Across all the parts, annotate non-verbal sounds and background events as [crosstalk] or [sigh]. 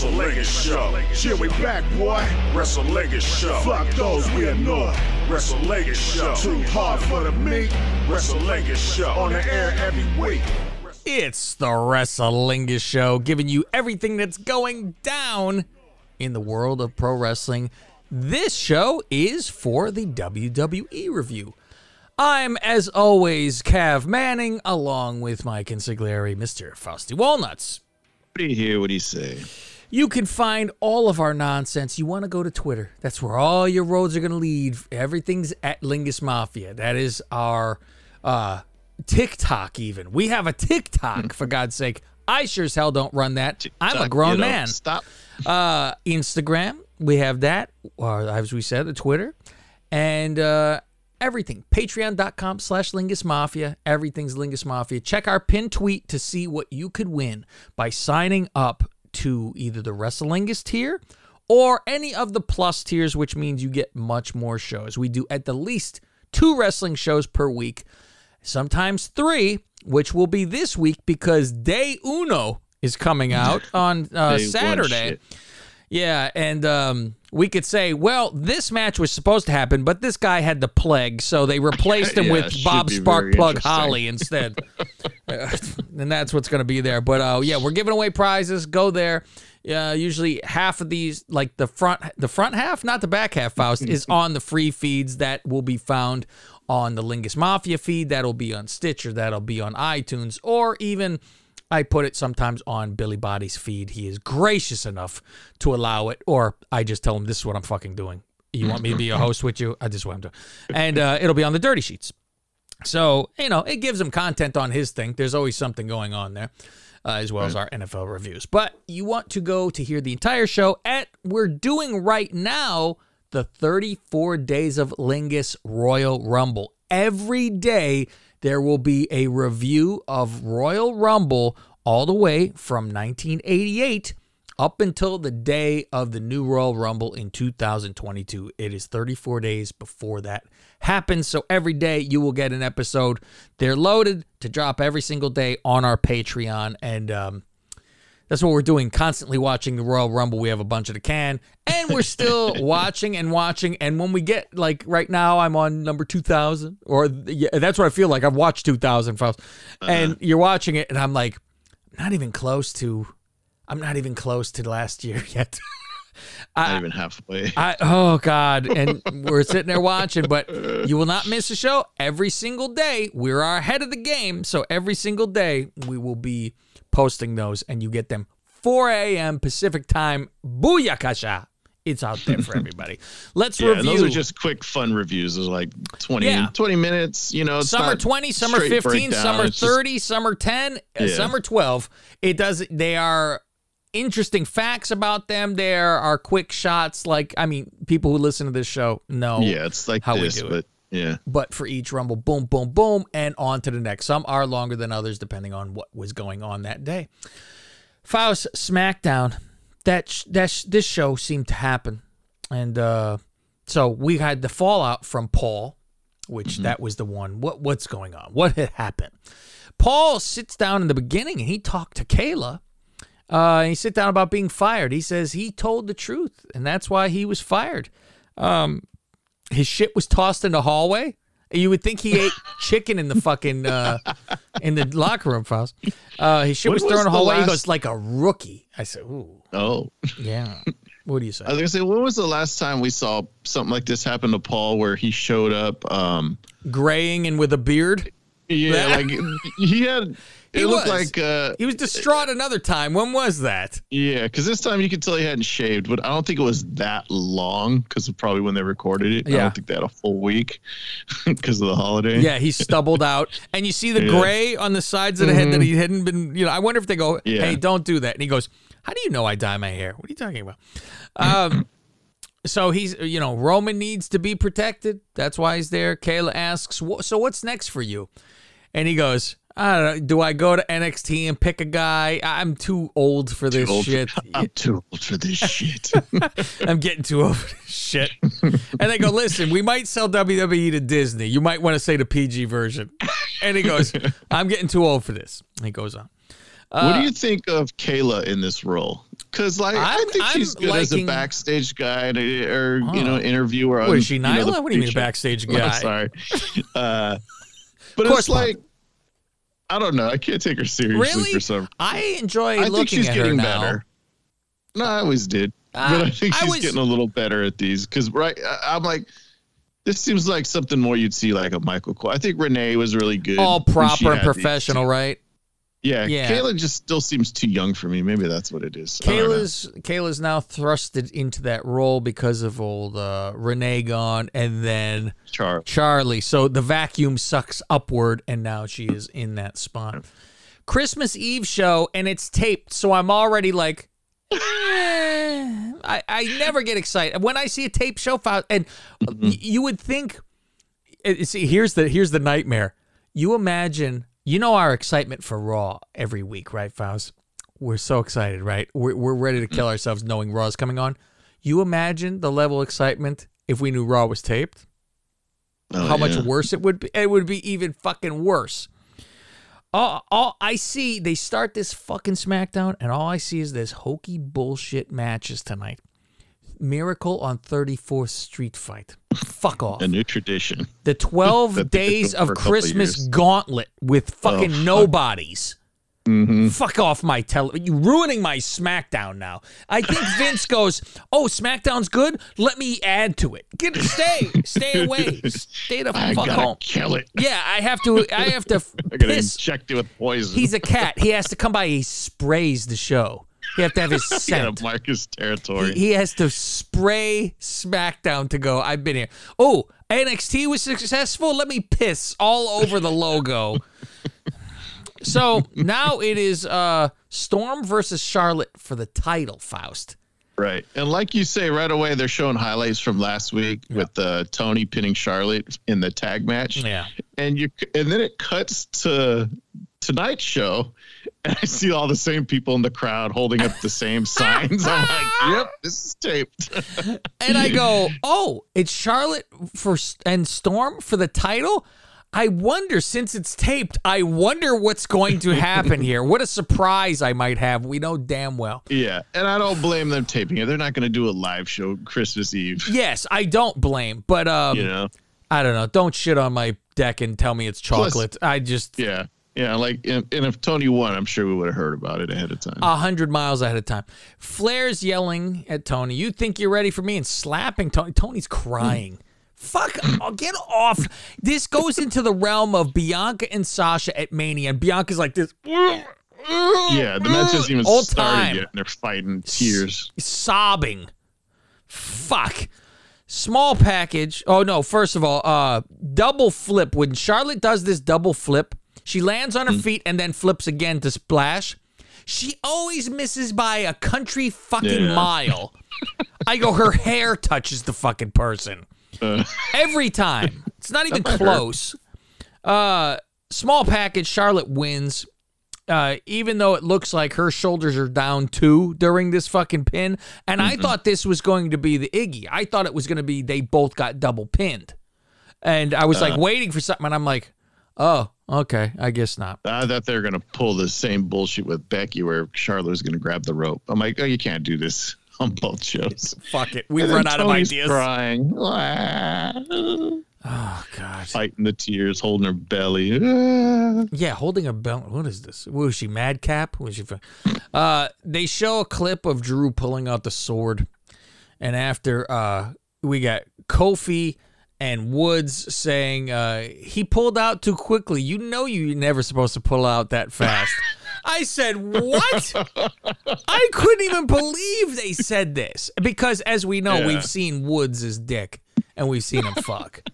Wrestlingus Show. Shit, we back, boy. Wrestlingus Show. Fuck those we annoy. Wrestlingus Show. Too hard for the meat. Wrestlingus Show. On the air every week. It's the Wrestlingus Show, giving you everything that's going down in the world of pro wrestling. This show is for the WWE review. I'm, as always, Cav Manning, along with my consigliere, Mr. Fausty Walnuts. What do you hear? What do you say? You can find all of our nonsense. You want to go to Twitter. That's where all your roads are going to lead. Everything's at Lingus Mafia. That is our uh, TikTok, even. We have a TikTok, for God's sake. I sure as hell don't run that. I'm a grown man. Stop. Uh, Instagram, we have that, or as we said, the Twitter, and uh, everything. Patreon.com slash Lingus Mafia. Everything's Lingus Mafia. Check our pinned tweet to see what you could win by signing up to either the WrestleLingus tier or any of the plus tiers, which means you get much more shows. We do at the least two wrestling shows per week, sometimes three, which will be this week because Day Uno is coming out [laughs] on uh, Saturday. Yeah, and um, we could say, well, this match was supposed to happen, but this guy had the plague, so they replaced him [laughs] Yeah, with Bob Sparkplug. Holly [laughs] instead. Uh, [laughs] and that's what's going to be there. But uh, yeah, we're giving away prizes. Go there. Uh, usually half of these, like the front, the front half, not the back half, Faust, is on the free feeds that will be found on the Lingus Mafia feed. That'll be on Stitcher. That'll be on iTunes, or even I put it sometimes on Billy Body's feed. He is gracious enough to allow it, or I just tell him this is what I'm fucking doing. You want me to be a host with you? I just want him to, and uh, it'll be on the Dirty Sheets. So you know, it gives him content on his thing. There's always something going on there, uh, as well as our NFL reviews. But you want to go to hear the entire show at we're doing right now the 34 days of Lingus Royal Rumble. Every day there will be a review of Royal Rumble all the way from 1988 up until the day of the new Royal Rumble in 2022. It is 34 days before that happens. So every day you will get an episode. They're loaded to drop every single day on our Patreon. And um, that's what we're doing, constantly watching the Royal Rumble. We have a bunch of the can, and we're still [laughs] watching and watching. And when we get like right now, I'm on number 2000, or yeah, that's what I feel like. I've watched 2000 files, uh-huh. and you're watching it, and I'm like, not even close to. I'm not even close to last year [laughs] yet. I, not even halfway. I oh god, and [laughs] we're sitting there watching, but you will not miss a show every single day. We're ahead of the game, so every single day we will be posting those, and you get them 4 a.m. Pacific time. Booyakasha! It's out there for [laughs] everybody. Let's yeah, review. those are just quick, fun reviews. Those are like 20, Yeah. 20 minutes. You know, it's some are not 20, summer 15, breakdown. some It's just- 30, some are 10, uh, Yeah. some are 12. It does they are interesting facts about them. There are quick shots like I mean, people who listen to this show know yeah, it's like how we this, do it. Yeah. but for each rumble, boom, boom, boom, and on to the next. Some are longer than others, depending on what was going on that day. Faust SmackDown. That sh- that sh- this show seemed to happen, and uh, so we had the fallout from Paul, which that was the one. What what's going on? What had happened? Paul sits down in the beginning and he talked to Kayla. Uh, he sit down about being fired. He says he told the truth, and that's why he was fired. Um, his shit was tossed in the hallway. You would think he ate [laughs] chicken in the fucking uh, in the locker room, Faust. Uh, his shit When was thrown in the hallway. He last- goes like a rookie. I said, "Ooh, Oh, yeah." What do you say? I was gonna say, when was the last time we saw something like this happen to Paul, where he showed up? Um, Graying and with a beard. yeah, like he had. It He looked was. like, uh, He was distraught another time. When was that? yeah, because this time you could tell he hadn't shaved, but I don't think it was that long because of probably when they recorded it. Yeah. I don't think they had a full week [laughs] because of the holiday. Yeah, he stubbled out, and you see the Yeah. gray on the sides of the head that he hadn't been. You know, I wonder if they go, Yeah. "Hey, don't do that." And he goes, "How do you know I dye my hair? What are you talking about?" Um, [clears throat] so he's, you know, Roman needs to be protected. That's why he's there. Kayla asks, "So what's next for you?" And he goes, "I don't know. Do I go to NXT and pick a guy? [laughs] I'm too old for this old- shit. I'm too old for this [laughs] shit. I'm getting too old for this shit. And they go, listen, we might sell WWE to Disney. You might want to say the PG version. And he goes, [laughs] I'm getting too old for this. And he goes on. what do you think of Kayla in this role? Because like i I'm- think she's I'm good as a backstage guy uh, or you know Oh. interviewer. What on, is she, you know, Nyla? What do you mean backstage I'm guy? sorry. Uh, but it's like I don't know. I can't take her seriously Really? for some. I enjoy I think she's getting better. No, I always did, Uh, but I think I she's was- getting a little better at these. Because right, I- I'm like, this seems like something more you'd see like a Michael Cole. I think Renee was really good. All proper and these. professional, right? Yeah, Yeah. Kayla just still seems too young for me. Maybe that's what it is. I don't know. Kayla's Kayla's now thrusted into that role because of old uh, Renee gone, and then Char. Charlie. So the vacuum sucks upward, and now she is in that spot. Christmas Eve show, and it's taped, so I'm already like, eh. I I never get excited when I see a tape show. file- And y- you would think, eh, see, here's the here's the nightmare. You imagine, you know, our excitement for Raw every week, right, Faust? We're so excited, right? We're, we're ready to kill mm. ourselves knowing Raw's coming on. You imagine the level of excitement if we knew Raw was taped? Oh, how much worse it would be. It would be even fucking worse. All, all I see, they start this fucking SmackDown, and all I see is this hokey bullshit matches tonight. Miracle on 34th Street fight. Fuck off. A new tradition. The 12 [laughs] days of for a couple Christmas years. gauntlet with fucking Oh, fuck. nobodies. Mm-hmm. Fuck off my tele. You ruining my SmackDown now. I think [laughs] Vince goes, "Oh, SmackDown's good. Let me add to it. Get stay, stay away, stay the [laughs] I fuck gotta home." kill it. Yeah, I have to. I have to I gotta piss. inject it with poison. He's a cat. He has to come by. He sprays the show. He have to have his [laughs] scent. mark his territory. He, he has to spray SmackDown to go. I've been here. Oh, NXT was successful. Let me piss all over the logo. [laughs] so now it is uh, Storm versus Charlotte for the title. Faust. Right. And like you say, right away, they're showing highlights from last week with uh, Toni pinning Charlotte in the tag match. Yeah. And you and then it cuts to tonight's show, [laughs] and I see all the same people in the crowd holding up the same [laughs] signs. I'm like, yep, this is taped. [laughs] And I go, oh, it's Charlotte for and Storm for the title. I wonder, since it's taped, I wonder what's going to happen here. What a surprise I might have. We know damn well. yeah. And I don't blame them taping it. They're not going to do a live show Christmas Eve. Yes, I don't blame, but um, You know? I don't know. Don't shit on my deck and tell me it's chocolate. I just Yeah. Yeah. Like, and, and if Toni won, I'm sure we would have heard about it ahead of time. a hundred miles ahead of time. Flair's yelling at Toni. You think you're ready for me and slapping Toni? Toni's crying. Fuck! Oh, get off! This goes into the realm of Bianca and Sasha at Mania, and Bianca's like this. yeah. The match hasn't even All started time. yet, and they're fighting tears. sobbing. Fuck. Small package. Oh no, first of all, uh double flip. When Charlotte does this double flip, she lands on her feet and then flips again to splash. She always misses by a country fucking Yeah. mile. I go, her [laughs] hair touches the fucking person. Uh, Every time. It's not even close. Uh small package, Charlotte wins. Uh, even though it looks like her shoulders are down too during this fucking pin. And I thought this was going to be the Iggy. I thought it was going to be they both got double pinned. And I was like waiting for something, and I'm like, oh, okay, I guess not. I thought they were going to pull the same bullshit with Becky where Charlotte was going to grab the rope. I'm like, oh, you can't do this [laughs] on both shows. Fuck it. We've run then out of Tony's ideas. Crying, [sighs] "Ah," Oh, God. fighting the tears, holding her belly. "Ah." Yeah, holding a belt. What is this? Was she madcap? Was she? Uh, they show a clip of Drew pulling out the sword, and after uh, we got Kofi and Woods saying uh, he pulled out too quickly. You know, you're never supposed to pull out that fast. [laughs] I said, "What?" I couldn't even believe they said this because, as we know, Yeah. we've seen Woods' dick and we've seen him fuck. [laughs]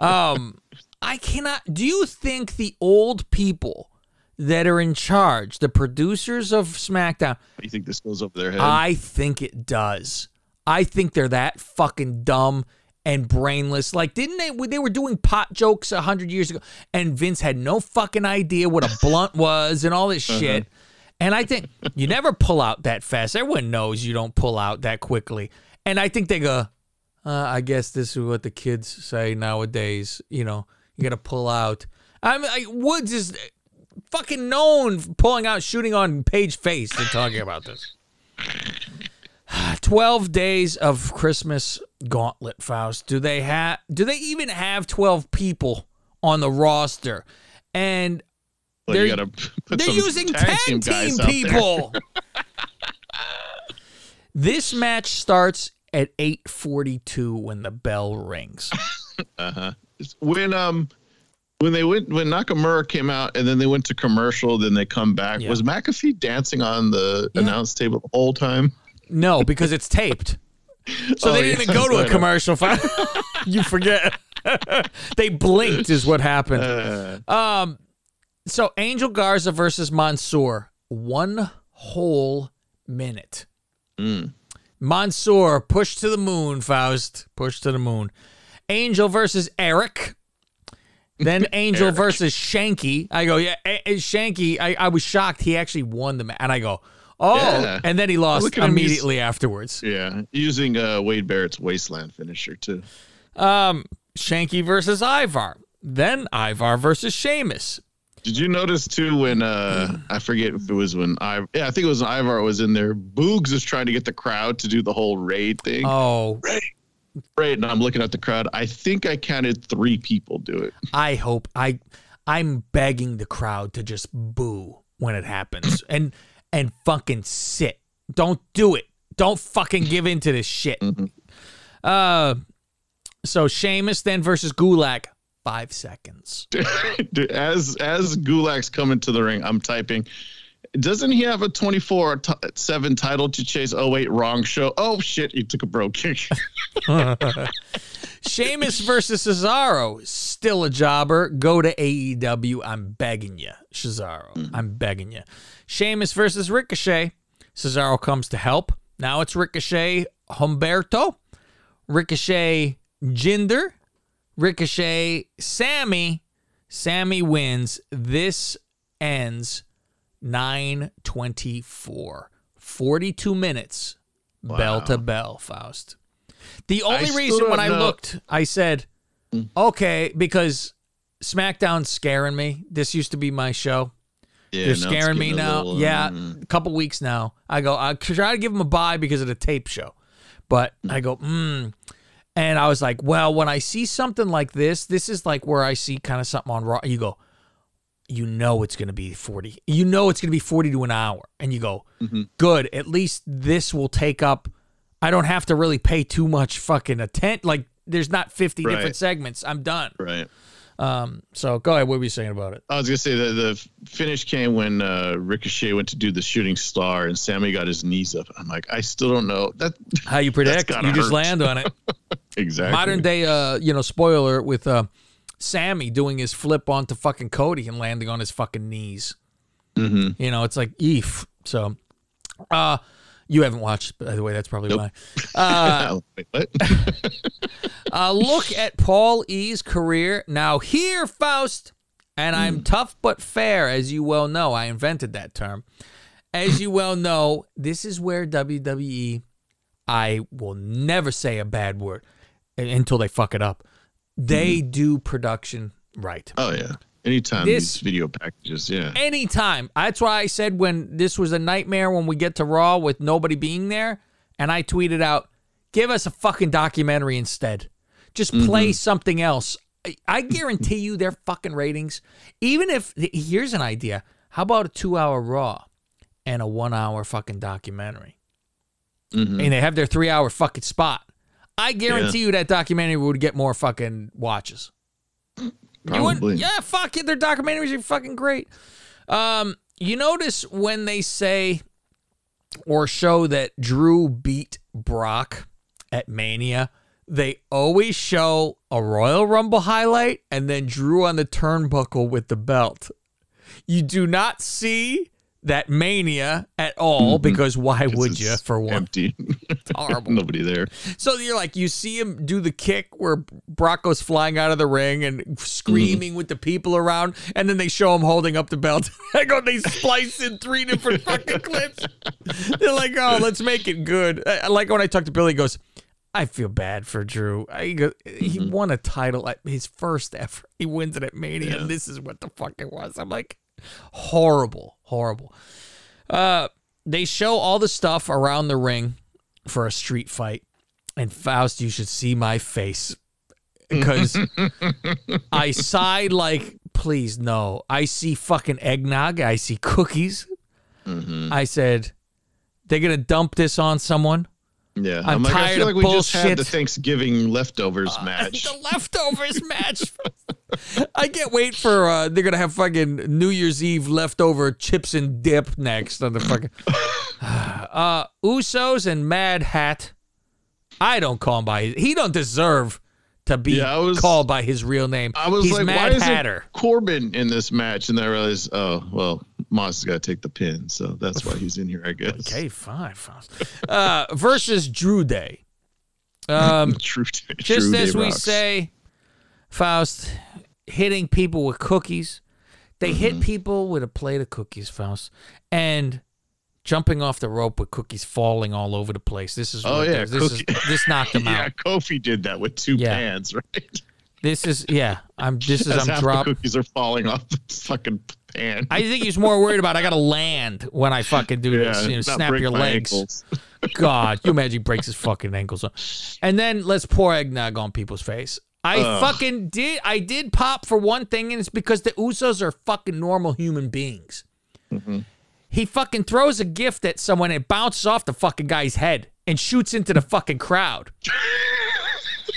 Um, I cannot. Do you think the old people that are in charge, the producers of SmackDown, you think this goes over their head? I think it does. I think they're that fucking dumb and brainless. Like, didn't they? They were doing pot jokes a hundred years ago, and Vince had no fucking idea what a [laughs] blunt was and all this shit. And I think you never pull out that fast. Everyone knows you don't pull out that quickly. And I think they go, uh, I guess this is what the kids say nowadays. You know, you got to pull out. I mean, like, Woods is fucking known for pulling out, shooting on Paige face and talking about this. [sighs] 12 days of Christmas gauntlet, Faust. Do they have do they even have 12 people on the roster? And Well, They're- you gotta [laughs] put they're using 10 guys team people. [laughs] [laughs] this match starts at 8:42 when the bell rings. uh-huh. When um when they went when Nakamura came out and then they went to commercial, then they come back. Yeah. Was McAfee dancing on the Yeah. announce table all the whole time? No, because it's taped. [laughs] So Oh, they didn't yeah, even go to a commercial. [laughs] [laughs] you forget. they blinked is what happened. Uh, Um, so Angel Garza versus Mansoor, one whole minute. Mm. Mansoor pushed to the moon, Faust pushed to the moon. Angel versus Eric. Then Angel versus Shanky. I go, yeah, Shanky. I, I was shocked he actually won the match, and I go, oh, Yeah. and then he lost Look at him, immediately afterwards. yeah, using uh, Wade Barrett's wasteland finisher too. Um, Shanky versus Ivar. Then Ivar versus Sheamus. Did you notice too when uh I forget if it was when I yeah I think it was Ivar was in there. Boogs is trying to get the crowd to do the whole raid thing. Oh, Right, and I'm looking at the crowd. I think I counted three people do it. I hope I I'm begging the crowd to just boo when it happens and and fucking sit. Don't do it. Don't fucking give in to this shit. Uh so Sheamus then versus Gulak, five seconds. [laughs] As as Gulak's coming to the ring, I'm typing. Doesn't he have a 24 t- 7 title to chase? Oh wait, wrong show. Oh shit, he took a Brogue Kick. [laughs] Sheamus versus Cesaro, still a jobber. Go to AEW. I'm begging you, Cesaro. I'm begging you. Sheamus versus Ricochet. Cesaro comes to help. Now it's Ricochet Humberto, Ricochet Jinder, Ricochet Sami. Sami wins. This ends 924. 42 minutes. Bell to bell, Faust. The only reason when I know- looked, I said, okay, because SmackDown's scaring me. This used to be my show. Yeah, They're scaring me now. little, yeah, mm. a couple weeks now. I go, I try to give them a buy because of the tape show. But I go, mm. And I was like, well, when I see something like this, this is like where I see kind of something on Raw. You go, you know it's going to be 40. You know it's going to be 40 to an hour. And you go, Mm-hmm. good. At least this will take up. I don't have to really pay too much fucking attention. Like, there's not 50 different segments. I'm done. Right. Um, so go ahead. What were you saying about it? I was gonna say that the finish came when uh, Ricochet went to do the shooting star and Sami got his knees up. I'm like, I still don't know that How you predict? You just land on it. [laughs] exactly. Modern day, uh, you know, spoiler with uh, Sammy doing his flip onto fucking Cody and landing on his fucking knees. Mm-hmm. You know, it's like eef. So, uh, you haven't watched, by the way. That's probably Nope. why. [laughs] Uh, Wait, what? [laughs] uh, look at Paul E's career now. Here, Faust, and I'm tough but fair, as you well know. I invented that term. As you well know, this is where WWE. I will never say a bad word until they fuck it up. They do production right. oh yeah. Anytime This- these video packages, yeah. Anytime. That's why I said when this was a nightmare when we get to Raw with nobody being there, and I tweeted out, give us a fucking documentary instead. Just play something else. I, I guarantee you their fucking ratings, even if, here's an idea. How about a two hour Raw and a one hour fucking documentary? Mhm. And they have their three hour fucking spot. I guarantee you that documentary would get more fucking watches. You wouldn't- yeah, fuck it. Their documentaries are fucking great. Um, you notice when they say or show that Drew beat Brock at Mania, they always show a Royal Rumble highlight and then Drew on the turnbuckle with the belt. You do not see that Mania at all mm-hmm. because why would you for one? Empty. horrible. [laughs] Nobody there. So you're like, you see him do the kick where Brock goes flying out of the ring and screaming mm-hmm. with the people around, and then they show him holding up the belt. [laughs] I go, they splice in three different fucking clips. They're like, oh, let's make it good. I like when I talk to Billy, he goes, I feel bad for Drew. I, he go- he mm-hmm. won a title at his first ever. He wins it at Mania, Yeah. and this is what the fuck it was. I'm like, horrible, horrible. Uh, they show all the stuff around the ring for a street fight. And Faust, you should see my face because [laughs] I sighed like, please no. I see fucking eggnog. I see cookies. Mm-hmm. I said, they're gonna dump this on someone. Yeah, I'm like, I tired feel of like we just had the. Thanksgiving leftovers [laughs] match. The leftovers [laughs] match. [laughs] I can't wait for uh they're gonna have fucking New Year's Eve leftover chips and dip next on the fucking [sighs] uh Usos and Mad Hat. I don't call him by his, he don't deserve to be Yeah, was- called by his real name. I was He's like, Mad why is Hatter. it Corbin in this match? And then I realized, oh, well, Moss has got to take the pin, so that's why he's in here, I guess. Okay, fine, fine. Uh versus Drew Day. [laughs] Um True, just true as Day we rocks. say, Faust, hitting people with cookies. They Mm-hmm. hit people with a plate of cookies, Faust, and jumping off the rope with cookies falling all over the place. This is Oh, yeah, this, is this knocked [laughs] them yeah, out. Yeah, Kofi did that with two Yeah. pans, [laughs] right? This is yeah. I'm this is As I'm dropping. cookies are falling off the fucking pan. I think he's more worried about I gotta land when I fucking do this. You know, snap your legs. God, you imagine he breaks his fucking ankles. And then let's pour eggnog on people's face. I Ugh. fucking did. I did pop for one thing, and it's because the Usos are fucking normal human beings. Mm-hmm. He fucking throws a gift at someone and it bounces off the fucking guy's head and shoots into the fucking crowd.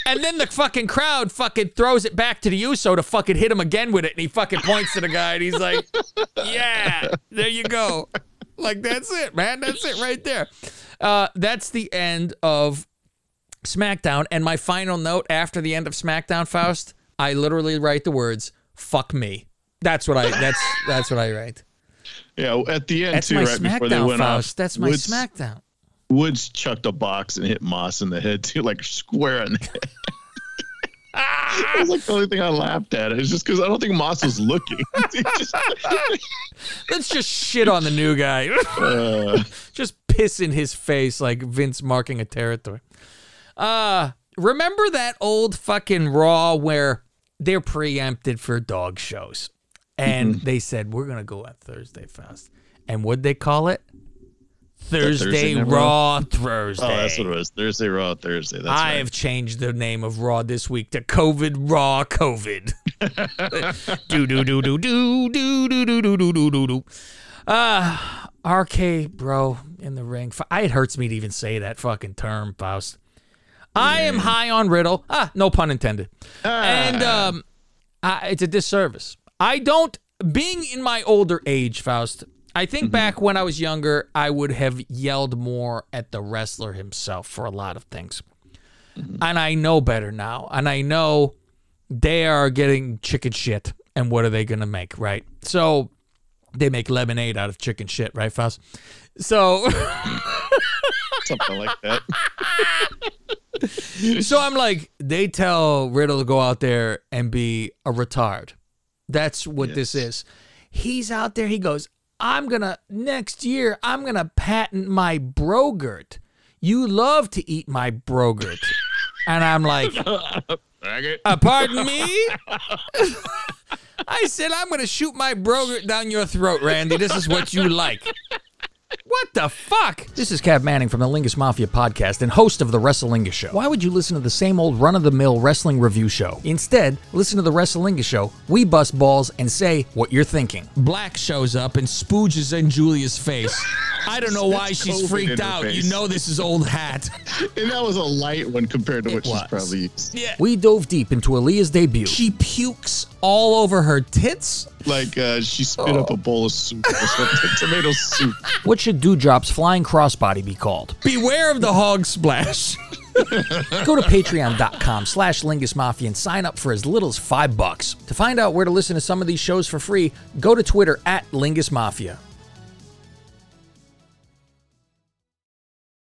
and then the fucking crowd fucking throws it back to the Uso to fucking hit him again with it, and he fucking points to the guy and he's like, "Yeah, there you go." Like that's it, man. That's it right there. Uh, that's the end of SmackDown. And my final note after the end of SmackDown, Faust, I literally write the words "fuck me." That's what I. That's that's what I write. Yeah, at the end That's too, right before they SmackDown, went Faust. off. That's my Woods, SmackDown. Woods chucked a box and hit Moss in the head too, like square in the head. [laughs] that was like the only thing I laughed at. It's just because I don't think Moss was looking. [laughs] Just, [laughs] Let's just shit on the new guy. uh, just piss in his face like Vince marking a territory. Uh remember that old fucking Raw where they're preempted for dog shows, and Mm-hmm. they said we're gonna go on Thursday Fast, and what'd they call it? Thursday, Thursday Raw Thursday. oh, that's what it was. Thursday, Raw, Thursday. That's I right. have changed the name of Raw this week to COVID Raw COVID. do do do do do do do do do do do do do. Uh RK bro in the ring. It hurts me to even say that fucking term, Faust. I am high on Riddle. Ah, no pun intended. And um, I, it's a disservice. I don't. Being in my older age, Faust. I think back when I was younger, I would have yelled more at the wrestler himself for a lot of things. And I know better now. And I know they are getting chicken shit. And what are they going to make, right? So they make lemonade out of chicken shit, right, Faust? So. [laughs] something like that. [laughs] [laughs] So I'm like, they tell Riddle to go out there and be a retard. That's what this is. He's out there. He goes, I'm gonna next year. I'm gonna patent my brogurt. You love to eat my brogurt, [laughs] and I'm like, uh, pardon me. [laughs] I said I'm gonna shoot my brogurt down your throat, Randy. This is what you like. What the fuck? This is Cav Manning from the Lingus Mafia podcast and host of the Wrestlingus Show. Why would you listen to the same old run of the mill wrestling review show? Instead, listen to the Wrestlingus Show. We bust balls and say what you're thinking. Black shows up and spooges in Julia's face. [laughs] I don't know why It's she's COVID freaked in her out. You know this is old hat. [laughs] And that was a light one compared to what she's probably used. Yeah. We dove deep into Aliyah's debut. She pukes all over her tits. Like uh, she spit up a bowl of soup or something, [laughs] tomato soup. What should Doudrop's flying crossbody be called? Beware of the hog splash. [laughs] Go to patreon.com slash Lingus Mafia and sign up for as little as five bucks. To find out where to listen to some of these shows for free, go to Twitter at Lingus Mafia.